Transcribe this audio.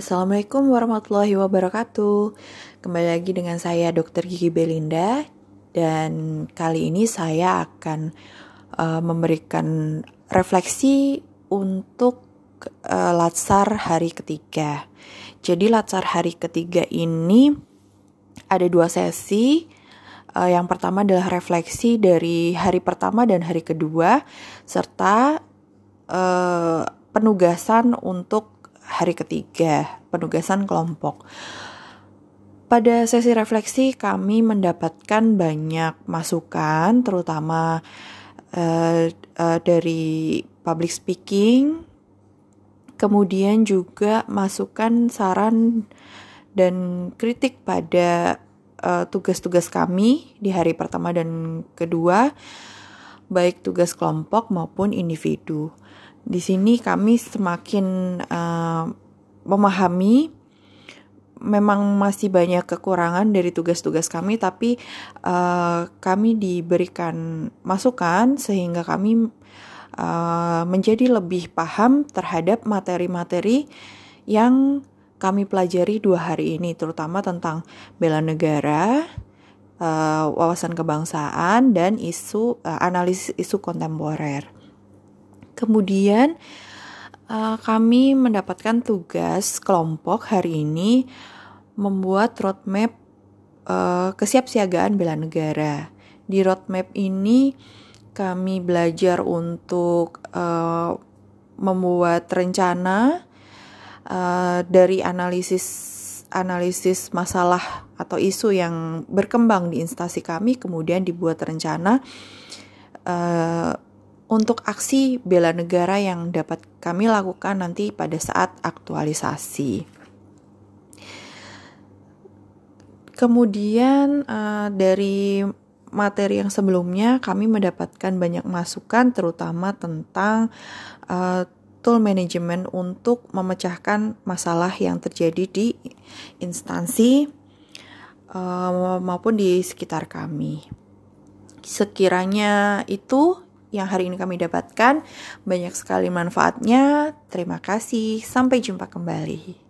Assalamualaikum warahmatullahi wabarakatuh. Kembali lagi dengan saya Dr. Gigi Belinda dan kali ini saya akan uh, memberikan refleksi untuk uh, latsar hari ketiga. Jadi latsar hari ketiga ini ada dua sesi. Uh, yang pertama adalah refleksi dari hari pertama dan hari kedua serta uh, penugasan untuk hari ketiga, penugasan kelompok. Pada sesi refleksi kami mendapatkan banyak masukan, terutama uh, uh, dari public speaking, kemudian juga masukan saran dan kritik pada eh, tugas-tugas uh, kami di hari pertama dan kedua, baik tugas kelompok maupun individu. Di sini kami semakin uh, memahami memang masih banyak kekurangan dari tugas-tugas kami, tapi uh, kami diberikan masukan sehingga kami uh, menjadi lebih paham terhadap materi-materi yang kami pelajari dua hari ini, terutama tentang bela negara, uh, wawasan kebangsaan, dan isu uh, analisis isu kontemporer. Kemudian uh, kami mendapatkan tugas kelompok hari ini membuat roadmap uh, kesiapsiagaan bela negara. Di roadmap ini kami belajar untuk uh, membuat rencana uh, dari analisis analisis masalah atau isu yang berkembang di instansi kami, kemudian dibuat rencana uh, untuk aksi bela negara yang dapat kami lakukan nanti pada saat aktualisasi. Kemudian uh, dari materi yang sebelumnya kami mendapatkan banyak masukan terutama tentang uh, tool management untuk memecahkan masalah yang terjadi di instansi uh, maupun di sekitar kami. Sekiranya itu yang hari ini kami dapatkan. Banyak sekali manfaatnya. Terima kasih. Sampai jumpa kembali.